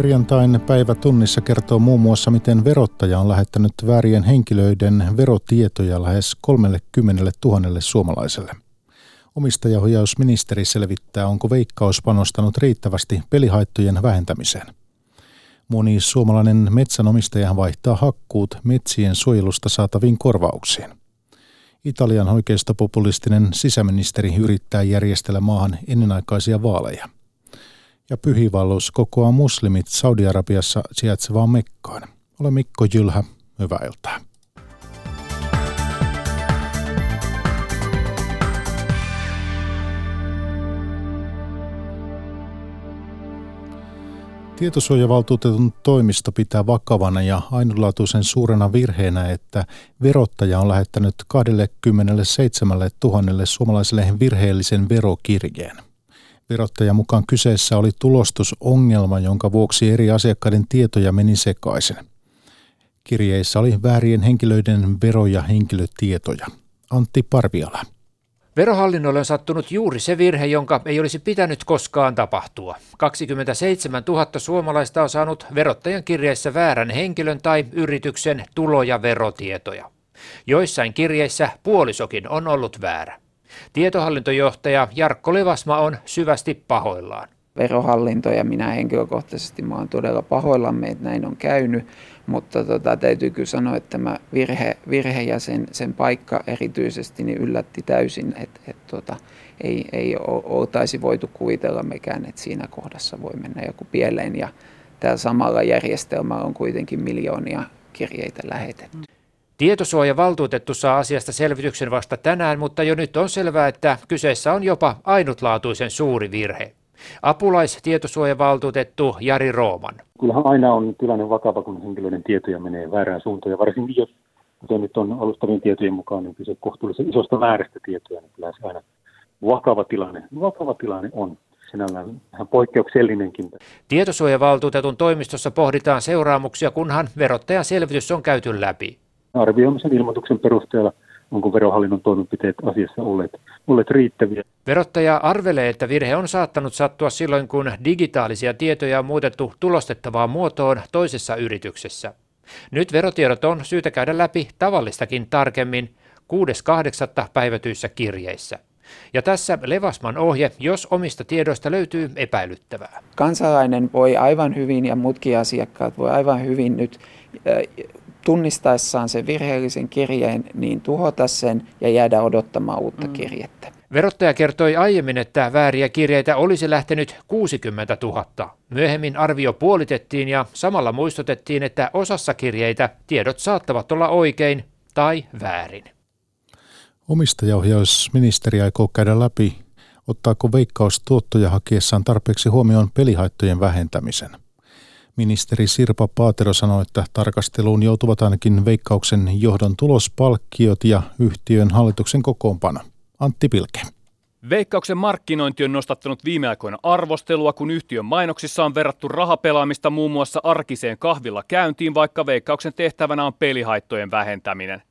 Perjantain päivä tunnissa kertoo muun muassa, miten verottaja on lähettänyt väärien henkilöiden verotietoja lähes 30 000 suomalaiselle. Omistajaohjausministeri selvittää, onko Veikkaus panostanut riittävästi pelihaittojen vähentämiseen. Moni suomalainen metsänomistaja vaihtaa hakkuut metsien suojelusta saataviin korvauksiin. Italian oikeistopopulistinen sisäministeri yrittää järjestellä maahan ennenaikaisia vaaleja – ja pyhivallus kokoaa muslimit Saudi-Arabiassa sijaitsevaan Mekkaan. Olen Mikko Jylhä, hyvää iltaa. Tietosuojavaltuutetun toimisto pitää vakavana ja ainutlaatuisen suurena virheenä, että verottaja on lähettänyt 27 000 suomalaiselle virheellisen verokirjeen. Verottajan mukaan kyseessä oli tulostusongelma, jonka vuoksi eri asiakkaiden tietoja meni sekaisin. Kirjeissä oli väärien henkilöiden vero- ja henkilötietoja. Antti Parviala. Verohallinnolle on sattunut juuri se virhe, jonka ei olisi pitänyt koskaan tapahtua. 27 000 suomalaista on saanut verottajan kirjeissä väärän henkilön tai yrityksen tulo- ja verotietoja. Joissain kirjeissä puolisokin on ollut väärä. Tietohallintojohtaja Jarkko Levasma on syvästi pahoillaan. Verohallinto ja minä henkilökohtaisesti oon todella pahoillamme, että näin on käynyt, mutta tota, täytyy kyllä sanoa, että tämä virhe, virhe ja sen, sen paikka erityisesti niin yllätti täysin, että et, tota, ei, ei oltaisi voitu kuvitella mekään, että siinä kohdassa voi mennä joku pieleen ja tällä samalla järjestelmällä on kuitenkin miljoonia kirjeitä lähetetty. Tietosuojavaltuutettu saa asiasta selvityksen vasta tänään, mutta jo nyt on selvää, että kyseessä on jopa ainutlaatuisen suuri virhe. Apulaistietosuojavaltuutettu Jari Rooman. Kyllähän aina on tilanne vakava, kun henkilöiden tietoja menee väärään suuntaan, ja varsinkin jos, kuten nyt on alustavien tietojen mukaan, niin kyse kohtuullisen isosta määrästä tietoja, niin kyllä se aina vakava tilanne, vakava tilanne on sinällään vähän poikkeuksellinenkin. Tietosuojavaltuutetun toimistossa pohditaan seuraamuksia, kunhan verottajan selvitys on käyty läpi arvioimisen ilmoituksen perusteella, onko verohallinnon toimenpiteet asiassa olleet, olleet riittäviä. Verottaja arvelee, että virhe on saattanut sattua silloin, kun digitaalisia tietoja on muutettu tulostettavaan muotoon toisessa yrityksessä. Nyt verotiedot on syytä käydä läpi tavallistakin tarkemmin 6.8. päivätyissä kirjeissä. Ja tässä Levasman ohje, jos omista tiedoista löytyy epäilyttävää. Kansalainen voi aivan hyvin ja muutkin asiakkaat voi aivan hyvin nyt tunnistaessaan sen virheellisen kirjeen, niin tuhota sen ja jäädä odottamaan uutta mm. kirjettä. Verottaja kertoi aiemmin, että vääriä kirjeitä olisi lähtenyt 60 000. Myöhemmin arvio puolitettiin ja samalla muistutettiin, että osassa kirjeitä tiedot saattavat olla oikein tai väärin. Omistajaohjausministeri aikoo käydä läpi, ottaako veikkaus tuottoja hakiessaan tarpeeksi huomioon pelihaittojen vähentämisen. Ministeri Sirpa Paatero sanoi, että tarkasteluun joutuvat ainakin veikkauksen johdon tulospalkkiot ja yhtiön hallituksen kokoonpano. Antti Pilke. Veikkauksen markkinointi on nostattanut viime aikoina arvostelua, kun yhtiön mainoksissa on verrattu rahapelaamista muun muassa arkiseen kahvilla käyntiin, vaikka veikkauksen tehtävänä on pelihaittojen vähentäminen.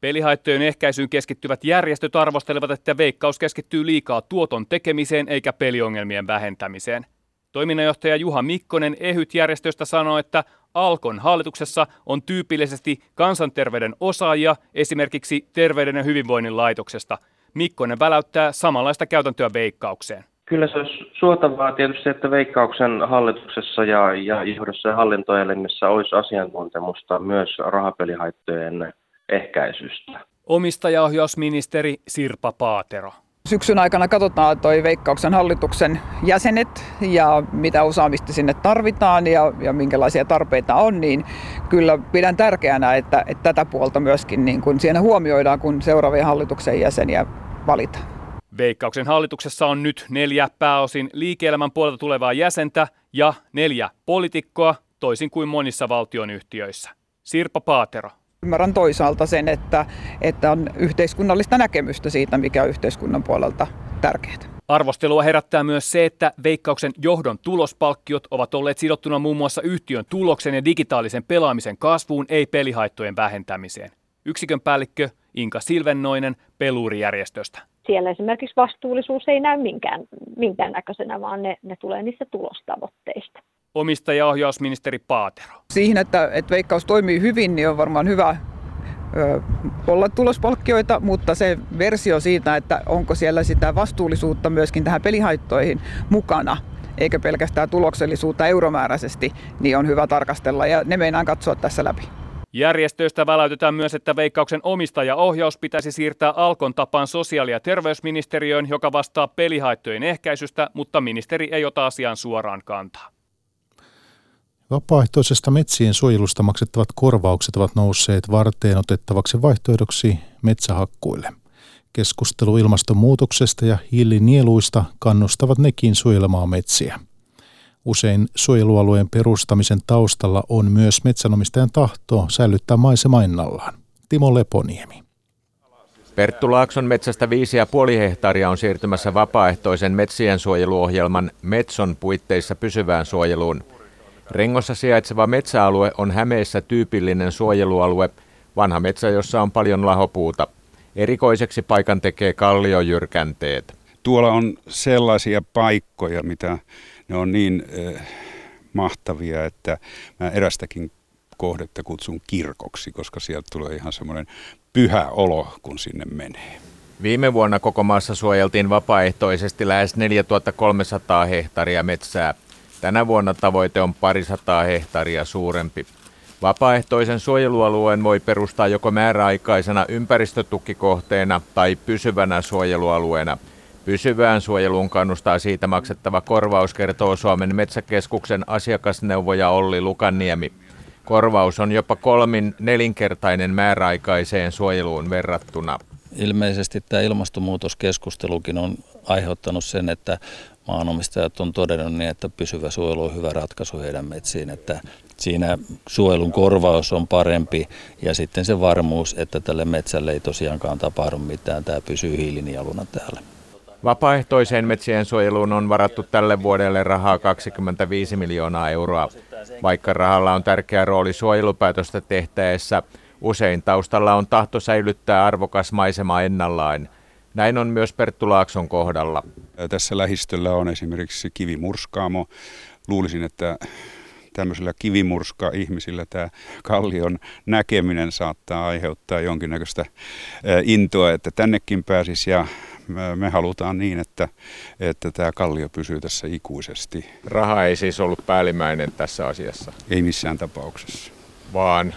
Pelihaittojen ehkäisyyn keskittyvät järjestöt arvostelevat, että veikkaus keskittyy liikaa tuoton tekemiseen eikä peliongelmien vähentämiseen. Toiminnanjohtaja Juha Mikkonen Ehyt-järjestöstä sanoi, että Alkon hallituksessa on tyypillisesti kansanterveyden osaajia esimerkiksi Terveyden ja hyvinvoinnin laitoksesta. Mikkonen väläyttää samanlaista käytäntöä veikkaukseen. Kyllä se olisi suotavaa tietysti, että veikkauksen hallituksessa ja, ja johdossa ja hallintoelimissä olisi asiantuntemusta myös rahapelihaittojen ehkäisystä. Omistajaohjausministeri Sirpa Paatero. Syksyn aikana katsotaan toi Veikkauksen hallituksen jäsenet ja mitä osaamista sinne tarvitaan ja, ja minkälaisia tarpeita on, niin kyllä pidän tärkeänä, että, että tätä puolta myöskin niin kun siinä huomioidaan, kun seuraavia hallituksen jäseniä valitaan. Veikkauksen hallituksessa on nyt neljä pääosin liike-elämän puolelta tulevaa jäsentä ja neljä poliitikkoa, toisin kuin monissa valtionyhtiöissä. Sirpa Paatero, Ymmärrän toisaalta sen, että, että on yhteiskunnallista näkemystä siitä, mikä on yhteiskunnan puolelta tärkeää. Arvostelua herättää myös se, että Veikkauksen johdon tulospalkkiot ovat olleet sidottuna muun muassa yhtiön tuloksen ja digitaalisen pelaamisen kasvuun, ei pelihaittojen vähentämiseen. Yksikön päällikkö Inka Silvennoinen Peluurijärjestöstä. Siellä esimerkiksi vastuullisuus ei näy minkään, minkään näköisenä, vaan ne, ne tulee niistä tulostavoitteista. Omistajaohjausministeri Paatero. Siihen, että, että veikkaus toimii hyvin, niin on varmaan hyvä ö, olla tulospalkkioita, mutta se versio siitä, että onko siellä sitä vastuullisuutta myöskin tähän pelihaittoihin mukana, eikä pelkästään tuloksellisuutta euromääräisesti, niin on hyvä tarkastella ja ne meinaan katsoa tässä läpi. Järjestöistä väläytetään myös, että veikkauksen omistajaohjaus pitäisi siirtää Alkon tapaan sosiaali- ja terveysministeriöön, joka vastaa pelihaittojen ehkäisystä, mutta ministeri ei ota asiaan suoraan kantaa. Vapaaehtoisesta metsien suojelusta maksettavat korvaukset ovat nousseet varteen otettavaksi vaihtoehdoksi metsähakkuille. Keskustelu ilmastonmuutoksesta ja hiilinieluista kannustavat nekin suojelemaan metsiä. Usein suojelualueen perustamisen taustalla on myös metsänomistajan tahto säilyttää maisema ennallaan. Timo Leponiemi. Perttu Laakson metsästä 5,5 hehtaaria on siirtymässä vapaaehtoisen metsien suojeluohjelman Metson puitteissa pysyvään suojeluun. Rengossa sijaitseva metsäalue on Hämeessä tyypillinen suojelualue, vanha metsä, jossa on paljon lahopuuta. Erikoiseksi paikan tekee kalliojyrkänteet. Tuolla on sellaisia paikkoja, mitä ne on niin äh, mahtavia, että mä erästäkin kohdetta kutsun kirkoksi, koska sieltä tulee ihan semmoinen pyhä olo, kun sinne menee. Viime vuonna koko maassa suojeltiin vapaaehtoisesti lähes 4300 hehtaaria metsää. Tänä vuonna tavoite on parisataa hehtaaria suurempi. Vapaaehtoisen suojelualueen voi perustaa joko määräaikaisena ympäristötukikohteena tai pysyvänä suojelualueena – Pysyvään suojeluun kannustaa siitä maksettava korvaus, kertoo Suomen metsäkeskuksen asiakasneuvoja Olli Lukaniemi. Korvaus on jopa kolmin nelinkertainen määräaikaiseen suojeluun verrattuna. Ilmeisesti tämä ilmastonmuutoskeskustelukin on aiheuttanut sen, että maanomistajat on todennut niin, että pysyvä suojelu on hyvä ratkaisu heidän metsiin, että siinä suojelun korvaus on parempi ja sitten se varmuus, että tälle metsälle ei tosiaankaan tapahdu mitään, tämä pysyy hiilinieluna täällä. Vapaaehtoiseen metsien suojeluun on varattu tälle vuodelle rahaa 25 miljoonaa euroa. Vaikka rahalla on tärkeä rooli suojelupäätöstä tehtäessä, usein taustalla on tahto säilyttää arvokas maisema ennallaan. Näin on myös Perttu Laakson kohdalla. Tässä lähistöllä on esimerkiksi kivimurskaamo. Luulisin, että tämmöisillä kivimurska-ihmisillä tämä kallion näkeminen saattaa aiheuttaa jonkinnäköistä intoa, että tännekin pääsisi ja me halutaan niin, että, että tämä kallio pysyy tässä ikuisesti. Raha ei siis ollut päällimmäinen tässä asiassa? Ei missään tapauksessa. Vaan?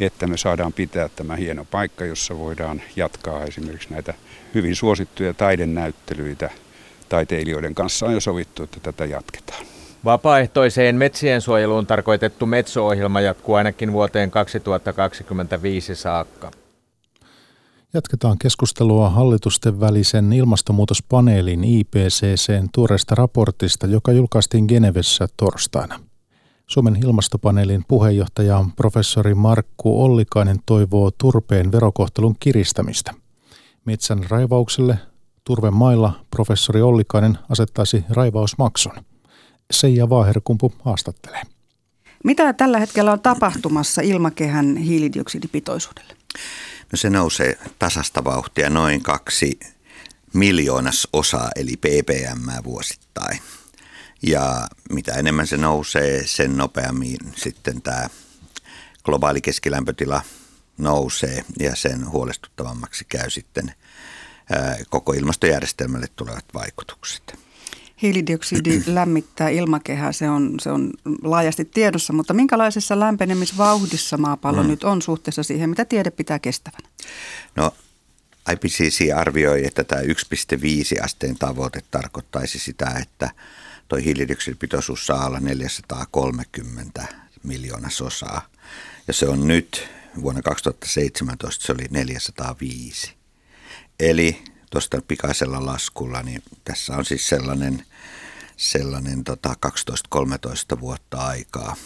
Että me saadaan pitää tämä hieno paikka, jossa voidaan jatkaa esimerkiksi näitä hyvin suosittuja taidenäyttelyitä. Taiteilijoiden kanssa on jo sovittu, että tätä jatketaan. Vapaaehtoiseen metsien suojeluun tarkoitettu Metso-ohjelma jatkuu ainakin vuoteen 2025 saakka. Jatketaan keskustelua hallitusten välisen ilmastonmuutospaneelin IPCCn tuoreesta raportista, joka julkaistiin Genevessä torstaina. Suomen ilmastopaneelin puheenjohtaja professori Markku Ollikainen toivoo turpeen verokohtelun kiristämistä. Metsän raivaukselle turvemailla professori Ollikainen asettaisi raivausmaksun. Seija Vaaherkumpu haastattelee. Mitä tällä hetkellä on tapahtumassa ilmakehän hiilidioksidipitoisuudelle? No se nousee tasasta vauhtia noin kaksi miljoonas osaa eli ppm vuosittain. Ja mitä enemmän se nousee, sen nopeammin sitten tämä globaali keskilämpötila nousee ja sen huolestuttavammaksi käy sitten koko ilmastojärjestelmälle tulevat vaikutukset hiilidioksidi lämmittää ilmakehää, se on, se on laajasti tiedossa, mutta minkälaisessa lämpenemisvauhdissa maapallo mm. nyt on suhteessa siihen, mitä tiede pitää kestävänä? No IPCC arvioi, että tämä 1,5 asteen tavoite tarkoittaisi sitä, että tuo hiilidioksidipitoisuus saa olla 430 miljoonasosaa. Ja se on nyt, vuonna 2017 se oli 405. Eli tuosta pikaisella laskulla, niin tässä on siis sellainen, sellainen tota 12-13 vuotta aikaa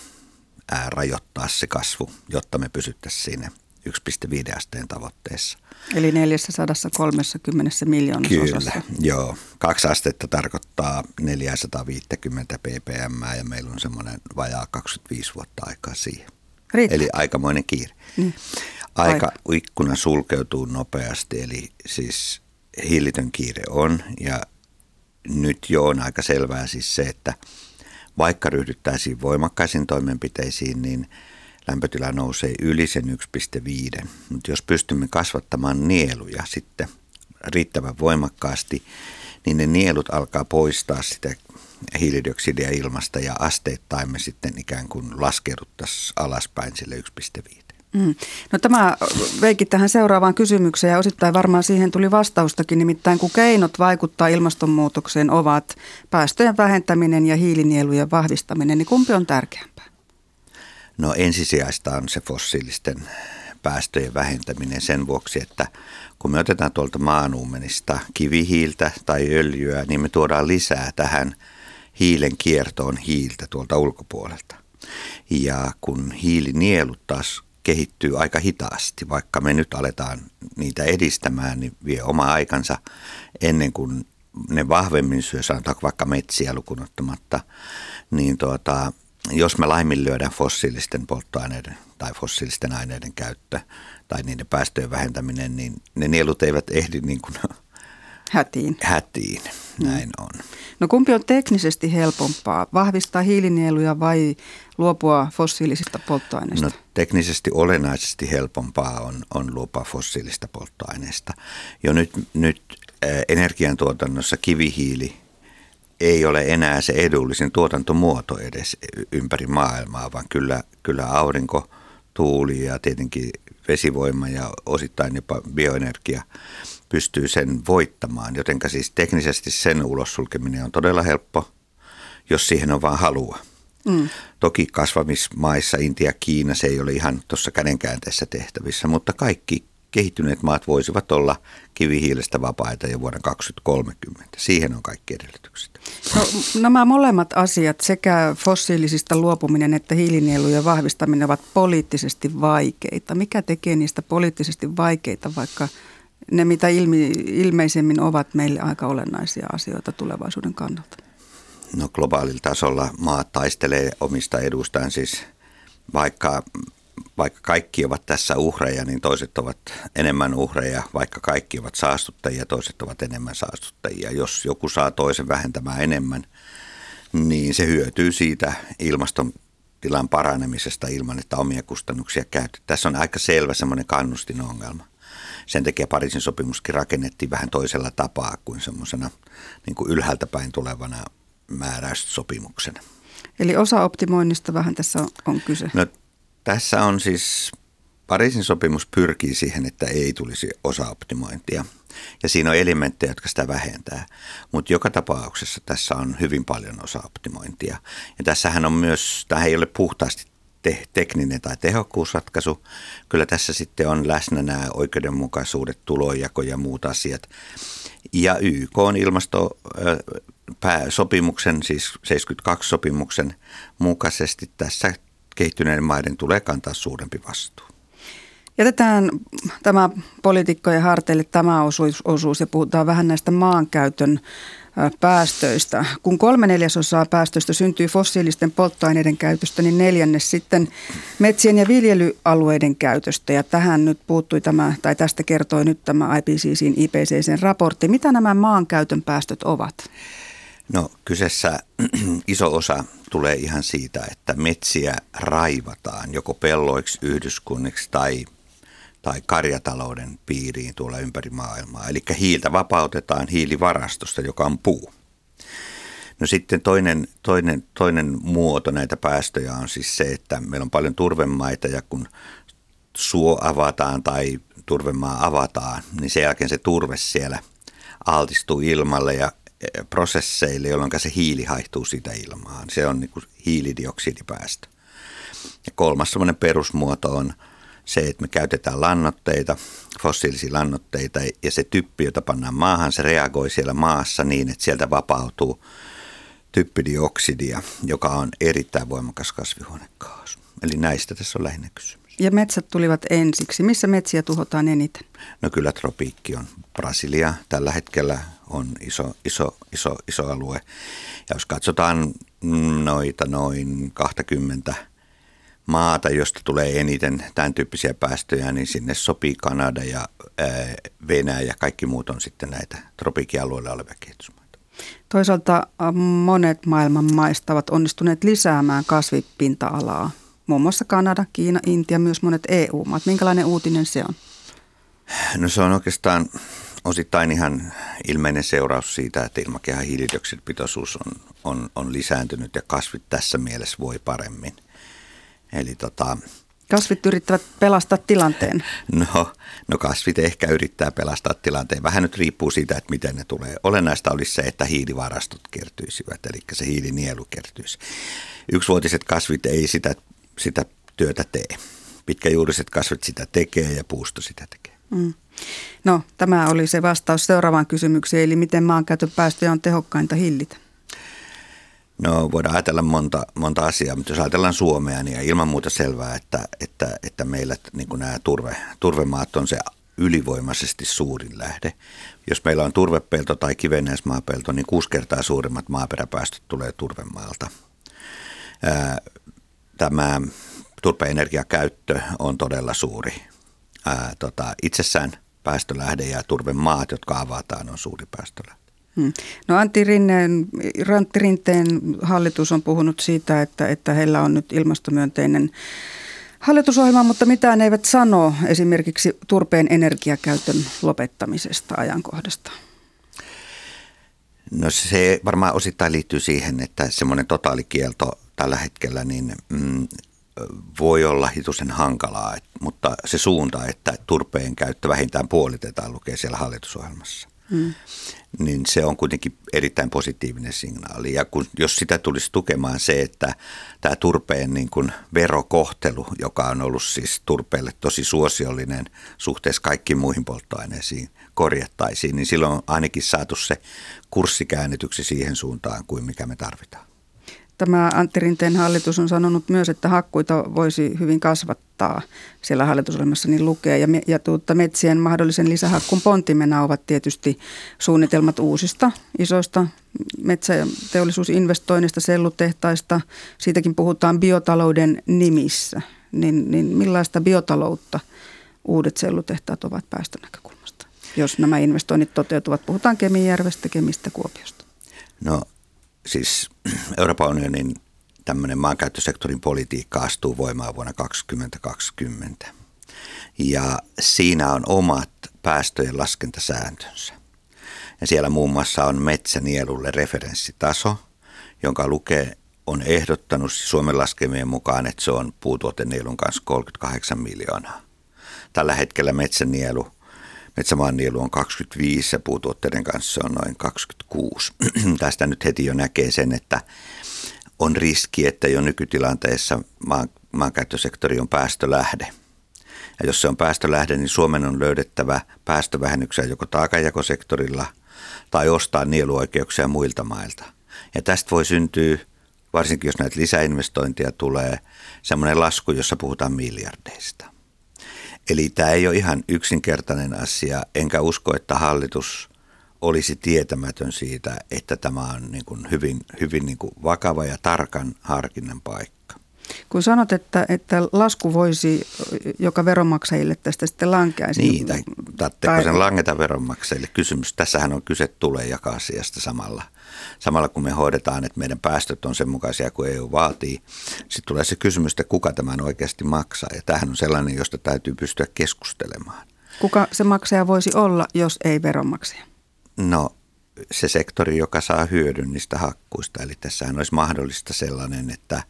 ää, rajoittaa se kasvu, jotta me pysyttäisiin siinä 1,5 asteen tavoitteessa. Eli 430 miljoonassa Kyllä, joo. Kaksi astetta tarkoittaa 450 ppm ja meillä on semmoinen vajaa 25 vuotta aikaa siihen. Riittää. Eli aikamoinen kiire. Niin. Aika ikkuna sulkeutuu nopeasti, eli siis hillitön kiire on ja nyt jo on aika selvää siis se, että vaikka ryhdyttäisiin voimakkaisiin toimenpiteisiin, niin lämpötila nousee yli sen 1,5. Mutta jos pystymme kasvattamaan nieluja sitten riittävän voimakkaasti, niin ne nielut alkaa poistaa sitä hiilidioksidia ilmasta ja asteittain me sitten ikään kuin laskeuduttaisiin alaspäin sille 1,5. Mm. No tämä veikki tähän seuraavaan kysymykseen ja osittain varmaan siihen tuli vastaustakin, nimittäin kun keinot vaikuttaa ilmastonmuutokseen ovat päästöjen vähentäminen ja hiilinielujen vahvistaminen, niin kumpi on tärkeämpää? No ensisijaista on se fossiilisten päästöjen vähentäminen sen vuoksi, että kun me otetaan tuolta maanuumenista kivihiiltä tai öljyä, niin me tuodaan lisää tähän hiilen kiertoon hiiltä tuolta ulkopuolelta. Ja kun hiilinielut taas kehittyy aika hitaasti, vaikka me nyt aletaan niitä edistämään, niin vie oma aikansa ennen kuin ne vahvemmin syö, sanotaanko vaikka metsiä lukunottamatta, niin tuota, jos me laiminlyödään fossiilisten polttoaineiden tai fossiilisten aineiden käyttö tai niiden päästöjen vähentäminen, niin ne nielut eivät ehdi niin kuin hätiin. hätiin. Näin on. No kumpi on teknisesti helpompaa, vahvistaa hiilinieluja vai luopua fossiilisista polttoaineista? No teknisesti olennaisesti helpompaa on, on luopua fossiilista polttoaineista. Jo nyt, nyt energiantuotannossa kivihiili ei ole enää se edullisin tuotantomuoto edes ympäri maailmaa, vaan kyllä, kyllä aurinko, tuuli ja tietenkin vesivoima ja osittain jopa bioenergia pystyy sen voittamaan. Jotenka siis teknisesti sen ulossulkeminen on todella helppo, jos siihen on vaan halua. Mm. Toki kasvamismaissa, Intia, Kiina, se ei ole ihan tuossa kädenkäänteessä tehtävissä, mutta kaikki kehittyneet maat voisivat olla kivihiilestä vapaita jo vuoden 2030. Siihen on kaikki edellytykset. No, nämä molemmat asiat, sekä fossiilisista luopuminen että hiilinielujen vahvistaminen, ovat poliittisesti vaikeita. Mikä tekee niistä poliittisesti vaikeita, vaikka ne mitä ilmi, ilmeisemmin ovat meille aika olennaisia asioita tulevaisuuden kannalta? No globaalilla tasolla maat taistelee omista edustaan siis vaikka vaikka kaikki ovat tässä uhreja, niin toiset ovat enemmän uhreja. Vaikka kaikki ovat saastuttajia, toiset ovat enemmän saastuttajia. Jos joku saa toisen vähentämään enemmän, niin se hyötyy siitä ilmaston tilan paranemisesta ilman, että omia kustannuksia käytetään. Tässä on aika selvä semmoinen kannustin ongelma. Sen takia Pariisin sopimuskin rakennettiin vähän toisella tapaa kuin semmoisena niin kuin ylhäältä päin tulevana määräyssopimuksena. Eli osa optimoinnista vähän tässä on kyse. No, tässä on siis, Pariisin sopimus pyrkii siihen, että ei tulisi osaoptimointia. Ja siinä on elementtejä, jotka sitä vähentää. Mutta joka tapauksessa tässä on hyvin paljon osaoptimointia. Ja tässähän on myös, tämä ei ole puhtaasti te- tekninen tai tehokkuusratkaisu. Kyllä tässä sitten on läsnä nämä oikeudenmukaisuudet, tulojako ja muut asiat. Ja YK on ilmastosopimuksen, siis 72-sopimuksen mukaisesti tässä kehittyneiden maiden tulee kantaa suurempi vastuu. Jätetään tämä poliitikkojen harteille tämä osuus, osuus ja puhutaan vähän näistä maankäytön päästöistä. Kun kolme neljäsosaa päästöistä syntyy fossiilisten polttoaineiden käytöstä, niin neljännes sitten metsien ja viljelyalueiden käytöstä. Ja tähän nyt puuttui tämä, tai tästä kertoi nyt tämä IPCCin IPCCn raportti. Mitä nämä maankäytön päästöt ovat? No kyseessä iso osa tulee ihan siitä, että metsiä raivataan joko pelloiksi, yhdyskunniksi tai, tai karjatalouden piiriin tuolla ympäri maailmaa. Eli hiiltä vapautetaan hiilivarastosta, joka on puu. No sitten toinen, toinen, toinen muoto näitä päästöjä on siis se, että meillä on paljon turvemaita ja kun suo avataan tai turvemaa avataan, niin sen jälkeen se turve siellä altistuu ilmalle ja prosesseille, jolloin se hiili haihtuu sitä ilmaan. Se on niin kuin hiilidioksidipäästö. Ja kolmas semmoinen perusmuoto on se, että me käytetään lannoitteita, fossiilisia lannoitteita ja se typpi, jota pannaan maahan, se reagoi siellä maassa niin, että sieltä vapautuu typpidioksidia, joka on erittäin voimakas kasvihuonekaasu. Eli näistä tässä on lähinnä kysymys. Ja metsät tulivat ensiksi. Missä metsiä tuhotaan eniten? No kyllä tropiikki on. Brasilia tällä hetkellä on iso, iso, iso, iso alue. Ja jos katsotaan noita noin 20 maata, josta tulee eniten tämän tyyppisiä päästöjä, niin sinne sopii Kanada ja ää, Venäjä ja kaikki muut on sitten näitä tropiikkialueilla olevia kehitysmaita. Toisaalta monet maailman maista ovat onnistuneet lisäämään kasvipinta-alaa. Muun muassa Kanada, Kiina, Intia, myös monet EU-maat. Minkälainen uutinen se on? No se on oikeastaan osittain ihan ilmeinen seuraus siitä, että ilmakehän hiilidioksidipitoisuus on, on, on lisääntynyt ja kasvit tässä mielessä voi paremmin. Eli tota, Kasvit yrittävät pelastaa tilanteen. No, no kasvit ehkä yrittää pelastaa tilanteen. Vähän nyt riippuu siitä, että miten ne tulee. Olennaista olisi se, että hiilivarastot kertyisivät, eli se hiilinielu kertyisi. Yksivuotiset kasvit ei sitä, sitä työtä tee. Pitkäjuuriset kasvit sitä tekee ja puusto sitä tekee. Mm. No, tämä oli se vastaus seuraavaan kysymykseen, eli miten maankäytön päästöjä on tehokkainta hillitä? No voidaan ajatella monta, monta asiaa, mutta jos ajatellaan Suomea, niin ilman muuta selvää, että, että, että meillä niin nämä turve, turvemaat on se ylivoimaisesti suurin lähde. Jos meillä on turvepelto tai kivennäismaapelto, niin kuusi kertaa suurimmat maaperäpäästöt tulee turvemaalta. Tämä turpeenergiakäyttö on todella suuri. Ää, tota, itsessään päästölähde ja turvemaat, jotka avataan, on suuri päästölähde. Hmm. No Antti, Rinneen, Antti Rinteen hallitus on puhunut siitä, että, että heillä on nyt ilmastomyönteinen hallitusohjelma, mutta mitään eivät sano esimerkiksi turpeen energiakäytön lopettamisesta ajankohdasta. No se varmaan osittain liittyy siihen, että semmoinen totaalikielto tällä hetkellä niin mm, voi olla hitusen hankalaa, mutta se suunta, että turpeen käyttö vähintään puolitetaan, lukee siellä hallitusohjelmassa. Mm. Niin se on kuitenkin erittäin positiivinen signaali. Ja kun, jos sitä tulisi tukemaan se, että tämä turpeen niin kuin verokohtelu, joka on ollut siis turpeelle tosi suosiollinen suhteessa kaikkiin muihin polttoaineisiin, korjattaisiin, niin silloin on ainakin saatu se kurssikäännetyksi siihen suuntaan kuin mikä me tarvitaan. Tämä Antti Rinteen hallitus on sanonut myös, että hakkuita voisi hyvin kasvattaa. Siellä hallitusohjelmassa niin lukee. Ja, ja tuutta metsien mahdollisen lisähakkun pontimena ovat tietysti suunnitelmat uusista isoista metsä- ja teollisuusinvestoinnista, sellutehtaista. Siitäkin puhutaan biotalouden nimissä. Niin, niin millaista biotaloutta uudet sellutehtaat ovat päästönäkökulmasta? Jos nämä investoinnit toteutuvat, puhutaan Kemijärvestä, Kemistä, Kuopiosta. No siis Euroopan unionin tämmöinen maankäyttösektorin politiikka astuu voimaan vuonna 2020. Ja siinä on omat päästöjen laskentasääntönsä. Ja siellä muun muassa on metsänielulle referenssitaso, jonka lukee on ehdottanut Suomen laskemien mukaan, että se on puutuotenielun kanssa 38 miljoonaa. Tällä hetkellä metsänielu metsämaan nielu on 25 ja puutuotteiden kanssa on noin 26. Tästä nyt heti jo näkee sen, että on riski, että jo nykytilanteessa maan, maankäyttösektori on päästölähde. Ja jos se on päästölähde, niin Suomen on löydettävä päästövähennyksiä joko taakanjakosektorilla tai ostaa nieluoikeuksia muilta mailta. Ja tästä voi syntyä, varsinkin jos näitä lisäinvestointeja tulee, semmoinen lasku, jossa puhutaan miljardeista. Eli tämä ei ole ihan yksinkertainen asia, enkä usko, että hallitus olisi tietämätön siitä, että tämä on niin kuin hyvin, hyvin niin kuin vakava ja tarkan harkinnan paikka. Kun sanot, että, että lasku voisi joka veronmaksajille tästä sitten lankeaisi. Niin, tai tai... sen langeta veronmaksajille kysymys. Tässähän on kyse tulee jakaa asiasta samalla – samalla kun me hoidetaan, että meidän päästöt on sen mukaisia kuin EU vaatii, sitten tulee se kysymys, että kuka tämän oikeasti maksaa. Ja tämähän on sellainen, josta täytyy pystyä keskustelemaan. Kuka se maksaja voisi olla, jos ei veronmaksaja? No se sektori, joka saa hyödyn niistä hakkuista. Eli tässähän olisi mahdollista sellainen, että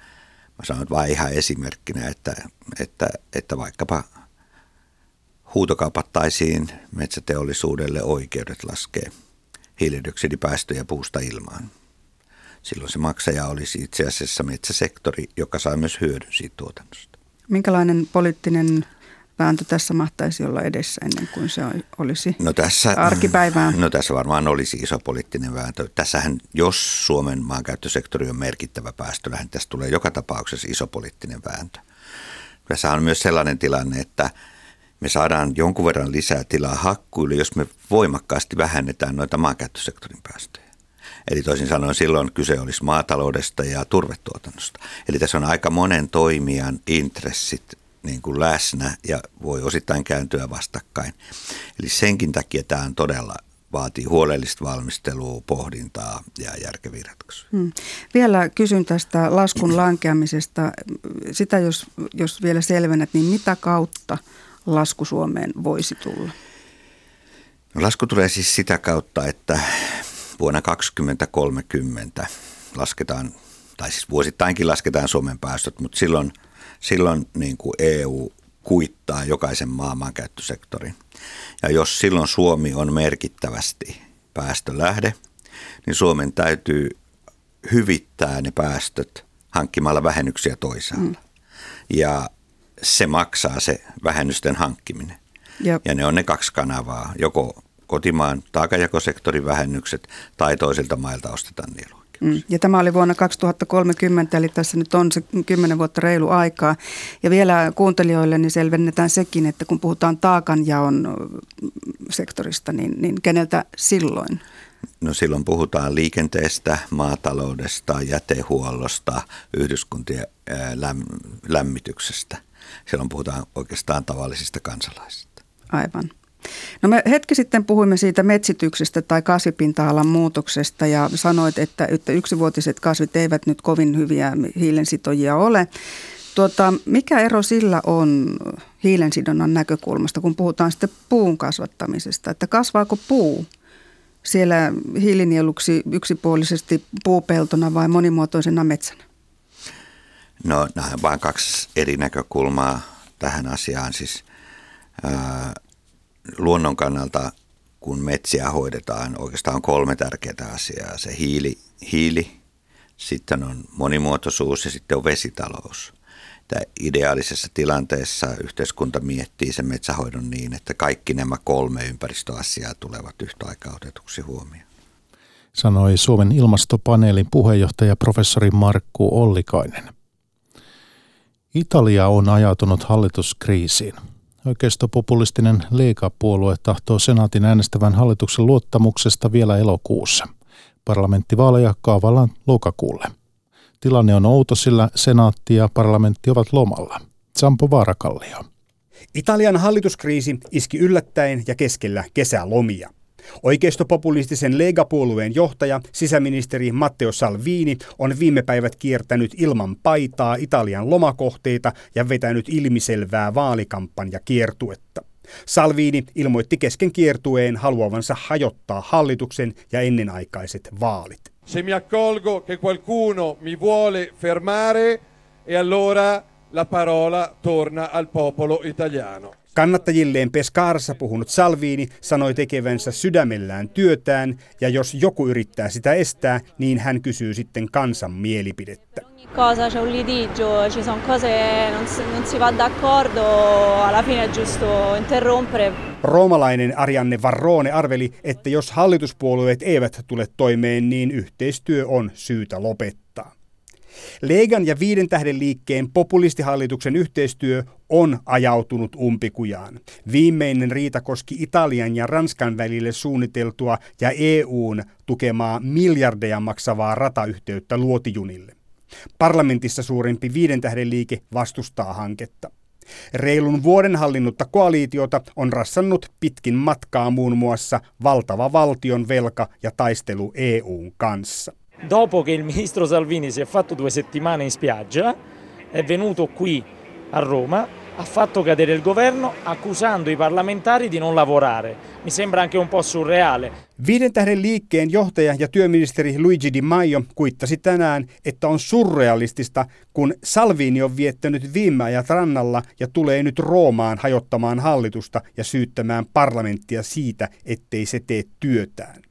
mä sanon vain ihan esimerkkinä, että, että, että vaikkapa huutokaupattaisiin metsäteollisuudelle oikeudet laskea – hiilidioksidipäästöjä puusta ilmaan. Silloin se maksaja olisi itse asiassa metsäsektori, joka saa myös hyödyn siitä tuotannosta. Minkälainen poliittinen vääntö tässä mahtaisi olla edessä ennen kuin se olisi no tässä, arkipäivää? No tässä varmaan olisi iso poliittinen vääntö. Tässähän, jos Suomen maankäyttösektori on merkittävä päästölähde, tässä tulee joka tapauksessa iso poliittinen vääntö. Tässä on myös sellainen tilanne, että me saadaan jonkun verran lisää tilaa hakkuille, jos me voimakkaasti vähennetään noita maankäyttösektorin päästöjä. Eli toisin sanoen silloin kyse olisi maataloudesta ja turvetuotannosta. Eli tässä on aika monen toimijan intressit niin kuin läsnä ja voi osittain kääntyä vastakkain. Eli senkin takia tämä on todella vaatii huolellista valmistelua, pohdintaa ja järkeviä ratkaisuja. Hmm. Vielä kysyn tästä laskun lankeamisesta. Sitä jos, jos vielä selvennät, niin mitä kautta lasku Suomeen voisi tulla? No, lasku tulee siis sitä kautta, että vuonna 2030 lasketaan, tai siis vuosittainkin lasketaan Suomen päästöt, mutta silloin, silloin niin kuin EU kuittaa jokaisen maankäyttösektorin. Ja jos silloin Suomi on merkittävästi päästölähde, niin Suomen täytyy hyvittää ne päästöt hankkimalla vähennyksiä toisaalla. Mm. Ja se maksaa se vähennysten hankkiminen. Jep. Ja ne on ne kaksi kanavaa, joko kotimaan taakajakosektorin vähennykset tai toisilta mailta ostetaan nielu. Mm. Ja tämä oli vuonna 2030, eli tässä nyt on se 10 vuotta reilu aikaa. Ja vielä kuuntelijoille niin selvennetään sekin, että kun puhutaan taakanjaon sektorista, niin, niin keneltä silloin? No silloin puhutaan liikenteestä, maataloudesta, jätehuollosta, yhdyskuntien lämmityksestä. Silloin puhutaan oikeastaan tavallisista kansalaisista. Aivan. No me hetki sitten puhuimme siitä metsityksestä tai kasvipinta-alan muutoksesta ja sanoit, että, että yksivuotiset kasvit eivät nyt kovin hyviä hiilensitojia ole. Tuota, mikä ero sillä on hiilensidonnan näkökulmasta, kun puhutaan sitten puun kasvattamisesta, että kasvaako puu siellä hiilinieluksi yksipuolisesti puupeltona vai monimuotoisena metsänä? No nämä on vain kaksi eri näkökulmaa tähän asiaan. Siis, ää, luonnon kannalta, kun metsiä hoidetaan, oikeastaan kolme tärkeää asiaa. Se hiili, hiili sitten on monimuotoisuus ja sitten on vesitalous. Tämä ideaalisessa tilanteessa yhteiskunta miettii sen metsähoidon niin, että kaikki nämä kolme ympäristöasiaa tulevat yhtä aikaa otetuksi huomioon. Sanoi Suomen ilmastopaneelin puheenjohtaja professori Markku Ollikainen. Italia on ajautunut hallituskriisiin. Oikeistopopulistinen Lega-puolue tahtoo senaatin äänestävän hallituksen luottamuksesta vielä elokuussa. Parlamenttivaaleja kaavallaan lokakuulle. Tilanne on outo, sillä senaatti ja parlamentti ovat lomalla. Sampo Vaarakallio. Italian hallituskriisi iski yllättäen ja keskellä kesälomia. Oikeistopopulistisen Lega-puolueen johtaja, sisäministeri Matteo Salvini, on viime päivät kiertänyt ilman paitaa Italian lomakohteita ja vetänyt ilmiselvää vaalikampanjakiertuetta. Salvini ilmoitti kesken kiertueen haluavansa hajottaa hallituksen ja ennenaikaiset vaalit. Se mi accolgo che qualcuno mi vuole fermare e allora la parola torna al popolo italiano. Kannattajilleen Pescarassa puhunut Salviini sanoi tekevänsä sydämellään työtään, ja jos joku yrittää sitä estää, niin hän kysyy sitten kansan mielipidettä. Roomalainen Arianne Varrone arveli, että jos hallituspuolueet eivät tule toimeen, niin yhteistyö on syytä lopettaa. Legan ja viiden tähden liikkeen populistihallituksen yhteistyö on ajautunut umpikujaan. Viimeinen riita koski Italian ja Ranskan välille suunniteltua ja EUn tukemaa miljardeja maksavaa ratayhteyttä luotijunille. Parlamentissa suurempi viiden tähden liike vastustaa hanketta. Reilun vuoden hallinnutta koalitiota on rassannut pitkin matkaa muun muassa valtava valtion velka ja taistelu EUn kanssa. Dopo che il ministro Salvini si è fatto due settimane in spiaggia, è venuto qui a Roma, ha fatto cadere il governo accusando i parlamentari di non lavorare. Mi sembra anche un po' surreale. Viiden tähden liikkeen johtaja ja työministeri Luigi Di Maio kuittasi tänään, että on surrealistista, kun Salvini on viettänyt viime ajat rannalla ja tulee nyt Roomaan hajottamaan hallitusta ja syyttämään parlamenttia siitä, ettei se tee työtään.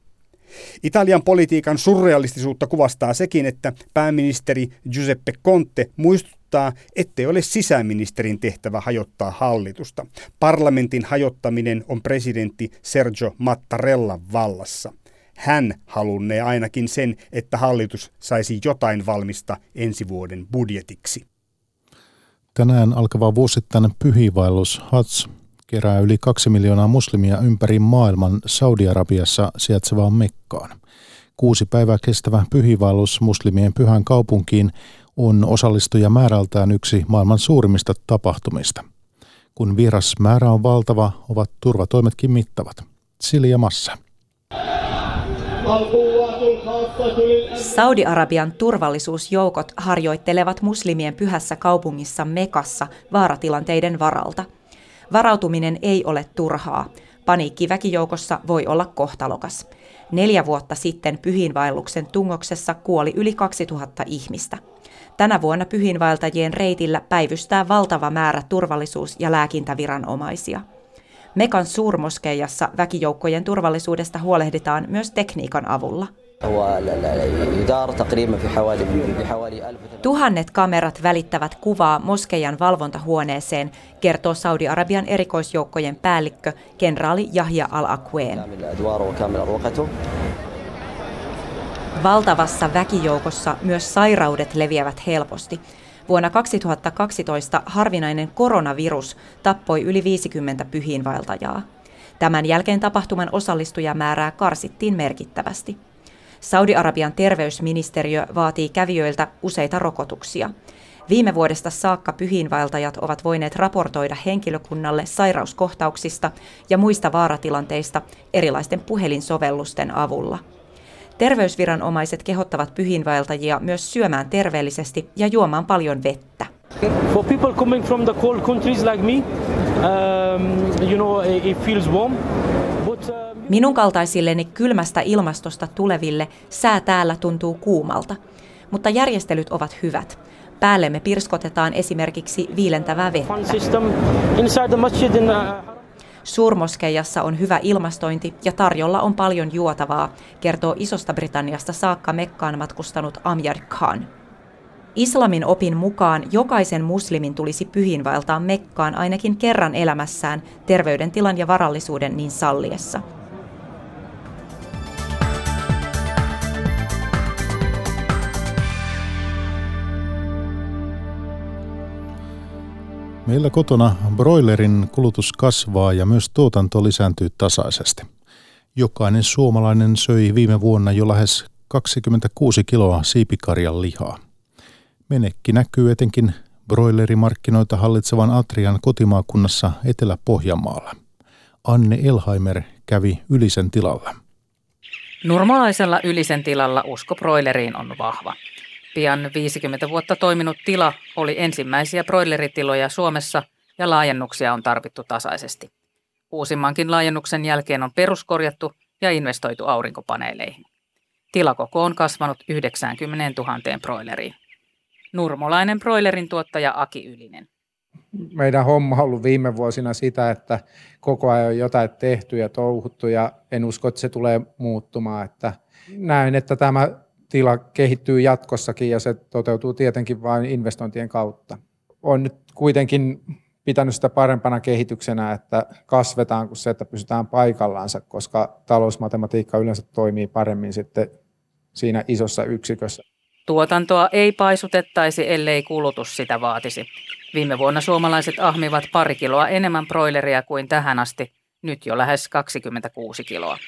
Italian politiikan surrealistisuutta kuvastaa sekin, että pääministeri Giuseppe Conte muistuttaa, ettei ole sisäministerin tehtävä hajottaa hallitusta. Parlamentin hajottaminen on presidentti Sergio Mattarella vallassa. Hän halunnee ainakin sen, että hallitus saisi jotain valmista ensi vuoden budjetiksi. Tänään alkava vuosittainen pyhivaellus Hats kerää yli kaksi miljoonaa muslimia ympäri maailman Saudi-Arabiassa sijaitsevaan Mekkaan. Kuusi päivää kestävä pyhivallus muslimien pyhän kaupunkiin on osallistuja määrältään yksi maailman suurimmista tapahtumista. Kun määrä on valtava, ovat turvatoimetkin mittavat. Silja Massa. Saudi-Arabian turvallisuusjoukot harjoittelevat muslimien pyhässä kaupungissa Mekassa vaaratilanteiden varalta. Varautuminen ei ole turhaa. Paniikki väkijoukossa voi olla kohtalokas. Neljä vuotta sitten pyhiinvaelluksen tungoksessa kuoli yli 2000 ihmistä. Tänä vuonna pyhiinvaeltajien reitillä päivystää valtava määrä turvallisuus- ja lääkintäviranomaisia. Mekan suurmoskeijassa väkijoukkojen turvallisuudesta huolehditaan myös tekniikan avulla. Tuhannet kamerat välittävät kuvaa moskeijan valvontahuoneeseen, kertoo Saudi-Arabian erikoisjoukkojen päällikkö, kenraali Yahya al-Aqween. Valtavassa väkijoukossa myös sairaudet leviävät helposti. Vuonna 2012 harvinainen koronavirus tappoi yli 50 pyhiinvaeltajaa. Tämän jälkeen tapahtuman osallistujamäärää karsittiin merkittävästi. Saudi-Arabian terveysministeriö vaatii kävijöiltä useita rokotuksia. Viime vuodesta saakka pyhiinvaeltajat ovat voineet raportoida henkilökunnalle sairauskohtauksista ja muista vaaratilanteista erilaisten puhelinsovellusten avulla. Terveysviranomaiset kehottavat pyhiinvaeltajia myös syömään terveellisesti ja juomaan paljon vettä. For people coming from the cold countries like me, um, you know, it feels warm. Uh... Minun kaltaisilleni kylmästä ilmastosta tuleville sää täällä tuntuu kuumalta, mutta järjestelyt ovat hyvät. Päällemme pirskotetaan esimerkiksi viilentävää vettä. Suurmoskeijassa on hyvä ilmastointi ja tarjolla on paljon juotavaa, kertoo Isosta Britanniasta saakka Mekkaan matkustanut Amjad Khan. Islamin opin mukaan jokaisen muslimin tulisi pyhinvaeltaa Mekkaan ainakin kerran elämässään terveydentilan ja varallisuuden niin salliessa. Meillä kotona broilerin kulutus kasvaa ja myös tuotanto lisääntyy tasaisesti. Jokainen suomalainen söi viime vuonna jo lähes 26 kiloa siipikarjan lihaa. Menekki näkyy etenkin broilerimarkkinoita hallitsevan Atrian kotimaakunnassa Etelä-Pohjanmaalla. Anne Elheimer kävi Ylisen tilalla. Normalaisella Ylisen tilalla usko broileriin on vahva. Pian 50 vuotta toiminut tila oli ensimmäisiä broileritiloja Suomessa ja laajennuksia on tarvittu tasaisesti. Uusimmankin laajennuksen jälkeen on peruskorjattu ja investoitu aurinkopaneeleihin. Tilakoko on kasvanut 90 000 broileriin. Nurmolainen broilerin tuottaja Aki Ylinen. Meidän homma on ollut viime vuosina sitä, että koko ajan on jotain tehty ja touhuttu ja en usko, että se tulee muuttumaan. Että näen, että tämä tila kehittyy jatkossakin ja se toteutuu tietenkin vain investointien kautta. On nyt kuitenkin pitänyt sitä parempana kehityksenä, että kasvetaan kuin se, että pysytään paikallaansa, koska talousmatematiikka yleensä toimii paremmin sitten siinä isossa yksikössä. Tuotantoa ei paisutettaisi, ellei kulutus sitä vaatisi. Viime vuonna suomalaiset ahmivat pari kiloa enemmän broileria kuin tähän asti, nyt jo lähes 26 kiloa.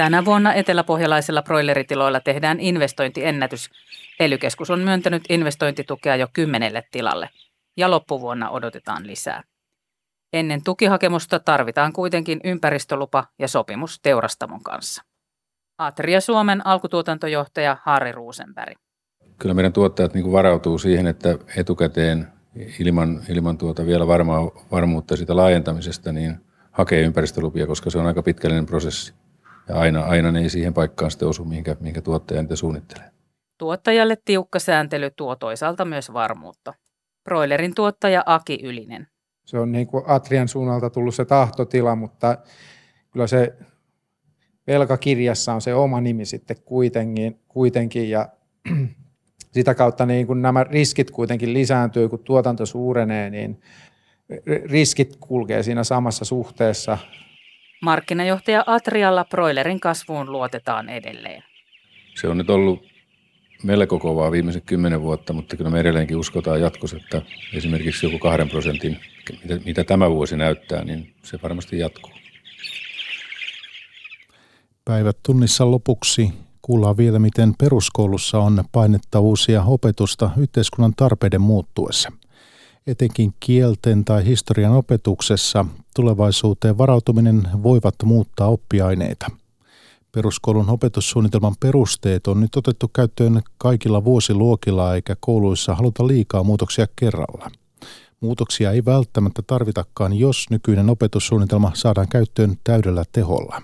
Tänä vuonna eteläpohjalaisilla broileritiloilla tehdään investointiennätys. Elykeskus on myöntänyt investointitukea jo kymmenelle tilalle ja loppuvuonna odotetaan lisää. Ennen tukihakemusta tarvitaan kuitenkin ympäristölupa ja sopimus teurastamon kanssa. Atria Suomen alkutuotantojohtaja Harri Ruusenberg. Kyllä meidän tuottajat niin varautuu siihen, että etukäteen ilman, ilman tuota vielä varmaa, varmuutta siitä laajentamisesta niin hakee ympäristölupia, koska se on aika pitkällinen prosessi. Ja aina, aina ne ei siihen paikkaan sitten osu, minkä, minkä tuottaja niitä suunnittelee. Tuottajalle tiukka sääntely tuo toisaalta myös varmuutta. Broilerin tuottaja Aki Ylinen. Se on niin kuin Atrian suunnalta tullut se tahtotila, mutta kyllä se velkakirjassa on se oma nimi sitten kuitenkin, kuitenkin ja sitä kautta niin kun nämä riskit kuitenkin lisääntyy, kun tuotanto suurenee, niin riskit kulkee siinä samassa suhteessa Markkinajohtaja Atrialla broilerin kasvuun luotetaan edelleen. Se on nyt ollut melko kovaa viimeiset kymmenen vuotta, mutta kyllä me edelleenkin uskotaan jatkossa, että esimerkiksi joku kahden prosentin, mitä, mitä tämä vuosi näyttää, niin se varmasti jatkuu. Päivät tunnissa lopuksi kuullaan vielä, miten peruskoulussa on painetta uusia opetusta yhteiskunnan tarpeiden muuttuessa – etenkin kielten tai historian opetuksessa tulevaisuuteen varautuminen voivat muuttaa oppiaineita. Peruskoulun opetussuunnitelman perusteet on nyt otettu käyttöön kaikilla vuosiluokilla eikä kouluissa haluta liikaa muutoksia kerralla. Muutoksia ei välttämättä tarvitakaan, jos nykyinen opetussuunnitelma saadaan käyttöön täydellä teholla.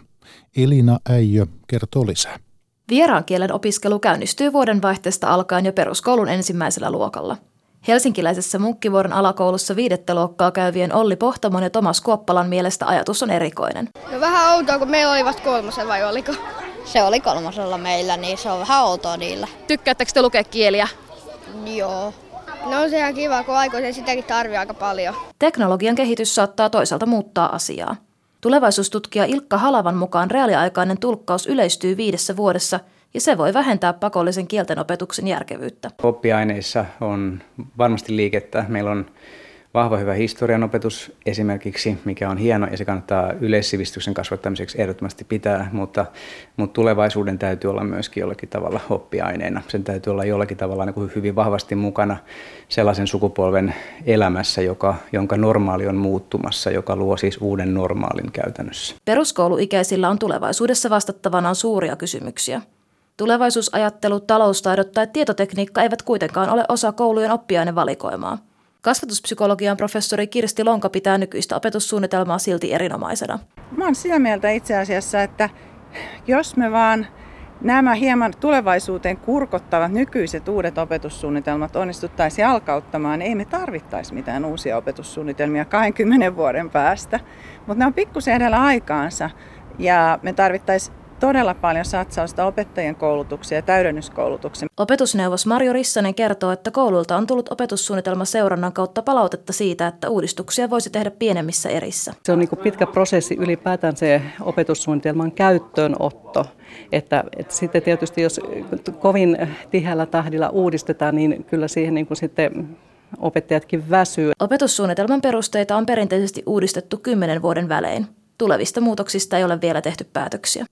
Elina Äijö kertoo lisää. Vieraan kielen opiskelu käynnistyy vuoden vaihteesta alkaen jo peruskoulun ensimmäisellä luokalla. Helsinkiläisessä Munkkivuoren alakoulussa viidettä luokkaa käyvien Olli Pohtamon ja Tomas Kuoppalan mielestä ajatus on erikoinen. No vähän outoa, kun meillä oli vasta kolmosen vai oliko? Se oli kolmosella meillä, niin se on vähän outoa niillä. Tykkäättekö te lukea kieliä? Joo. No on se ihan kiva, kun aikuisen sitäkin tarvii aika paljon. Teknologian kehitys saattaa toisaalta muuttaa asiaa. Tulevaisuustutkija Ilkka Halavan mukaan reaaliaikainen tulkkaus yleistyy viidessä vuodessa ja se voi vähentää pakollisen kieltenopetuksen järkevyyttä. Oppiaineissa on varmasti liikettä. Meillä on vahva hyvä historian opetus esimerkiksi, mikä on hieno ja se kannattaa yleissivistyksen kasvattamiseksi ehdottomasti pitää, mutta, mutta tulevaisuuden täytyy olla myöskin jollakin tavalla oppiaineena. Sen täytyy olla jollakin tavalla niin kuin hyvin vahvasti mukana sellaisen sukupolven elämässä, joka, jonka normaali on muuttumassa, joka luo siis uuden normaalin käytännössä. Peruskouluikäisillä on tulevaisuudessa vastattavanaan suuria kysymyksiä. Tulevaisuusajattelu, taloustaidot tai tietotekniikka eivät kuitenkaan ole osa koulujen oppiainevalikoimaa. Kasvatuspsykologian professori Kirsti Lonka pitää nykyistä opetussuunnitelmaa silti erinomaisena. Mä oon sitä mieltä itse asiassa, että jos me vaan nämä hieman tulevaisuuteen kurkottavat nykyiset uudet opetussuunnitelmat onnistuttaisiin jalkauttamaan, niin ei me tarvittaisi mitään uusia opetussuunnitelmia 20 vuoden päästä. Mutta ne on pikkusen edellä aikaansa ja me tarvittaisiin todella paljon satsausta opettajien koulutukseen ja täydennyskoulutukseen. Opetusneuvos Marjo Rissanen kertoo, että koululta on tullut opetussuunnitelma seurannan kautta palautetta siitä, että uudistuksia voisi tehdä pienemmissä erissä. Se on niin pitkä prosessi ylipäätään se opetussuunnitelman käyttöönotto. Että, että sitten tietysti jos kovin tiheällä tahdilla uudistetaan, niin kyllä siihen niin kuin sitten opettajatkin väsyy. Opetussuunnitelman perusteita on perinteisesti uudistettu kymmenen vuoden välein. Tulevista muutoksista ei ole vielä tehty päätöksiä.